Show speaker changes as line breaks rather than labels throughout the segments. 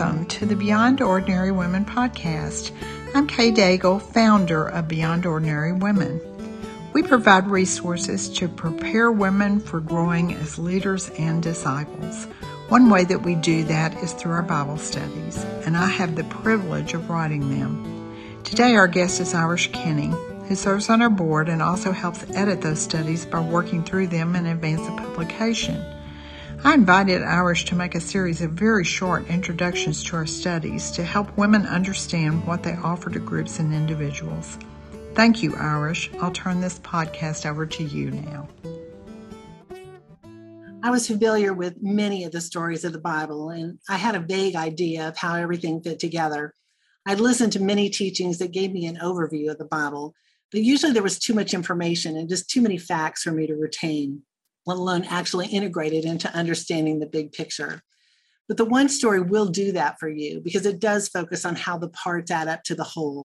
Welcome to the Beyond Ordinary Women podcast. I'm Kay Daigle, founder of Beyond Ordinary Women. We provide resources to prepare women for growing as leaders and disciples. One way that we do that is through our Bible studies, and I have the privilege of writing them. Today, our guest is Irish Kinney, who serves on our board and also helps edit those studies by working through them in advance of publication. I invited Irish to make a series of very short introductions to our studies to help women understand what they offer to groups and individuals. Thank you, Irish. I'll turn this podcast over to you now.
I was familiar with many of the stories of the Bible, and I had a vague idea of how everything fit together. I'd listened to many teachings that gave me an overview of the Bible, but usually there was too much information and just too many facts for me to retain let alone actually integrate it into understanding the big picture. But the one story will do that for you because it does focus on how the parts add up to the whole.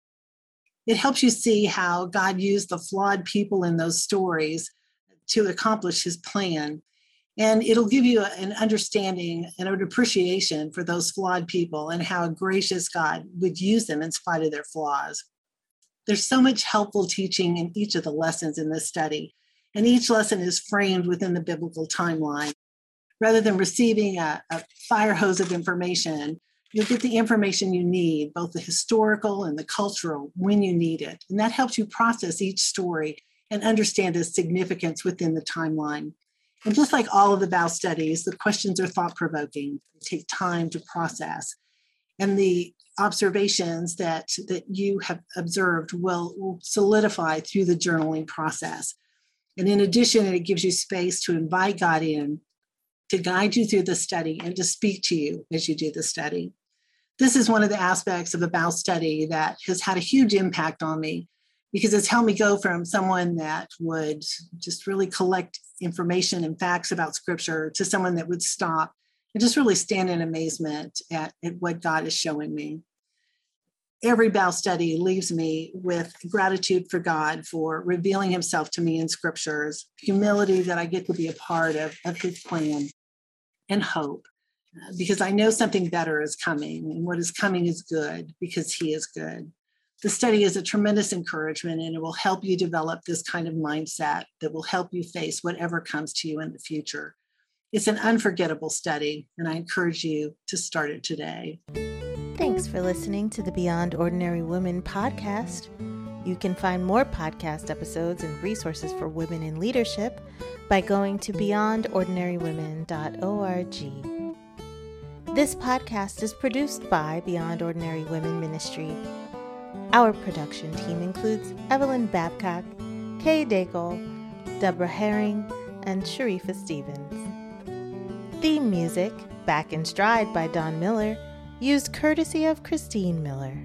It helps you see how God used the flawed people in those stories to accomplish his plan. And it'll give you an understanding and an appreciation for those flawed people and how a gracious God would use them in spite of their flaws. There's so much helpful teaching in each of the lessons in this study and each lesson is framed within the biblical timeline. Rather than receiving a, a fire hose of information, you'll get the information you need, both the historical and the cultural, when you need it. And that helps you process each story and understand its significance within the timeline. And just like all of the Bow studies, the questions are thought provoking, take time to process. And the observations that, that you have observed will, will solidify through the journaling process. And in addition, it gives you space to invite God in to guide you through the study and to speak to you as you do the study. This is one of the aspects of the Bow study that has had a huge impact on me because it's helped me go from someone that would just really collect information and facts about scripture to someone that would stop and just really stand in amazement at, at what God is showing me every Bow study leaves me with gratitude for God for revealing himself to me in scriptures, humility that I get to be a part of, of his plan, and hope uh, because I know something better is coming, and what is coming is good because he is good. The study is a tremendous encouragement and it will help you develop this kind of mindset that will help you face whatever comes to you in the future. It's an unforgettable study, and I encourage you to start it today.
Thanks for listening to the Beyond Ordinary Women podcast. You can find more podcast episodes and resources for women in leadership by going to beyondordinarywomen.org. This podcast is produced by Beyond Ordinary Women Ministry. Our production team includes Evelyn Babcock, Kay Daigle, Deborah Herring, and Sharifa Stevens. Theme music, Back in Stride by Don Miller used courtesy of Christine Miller.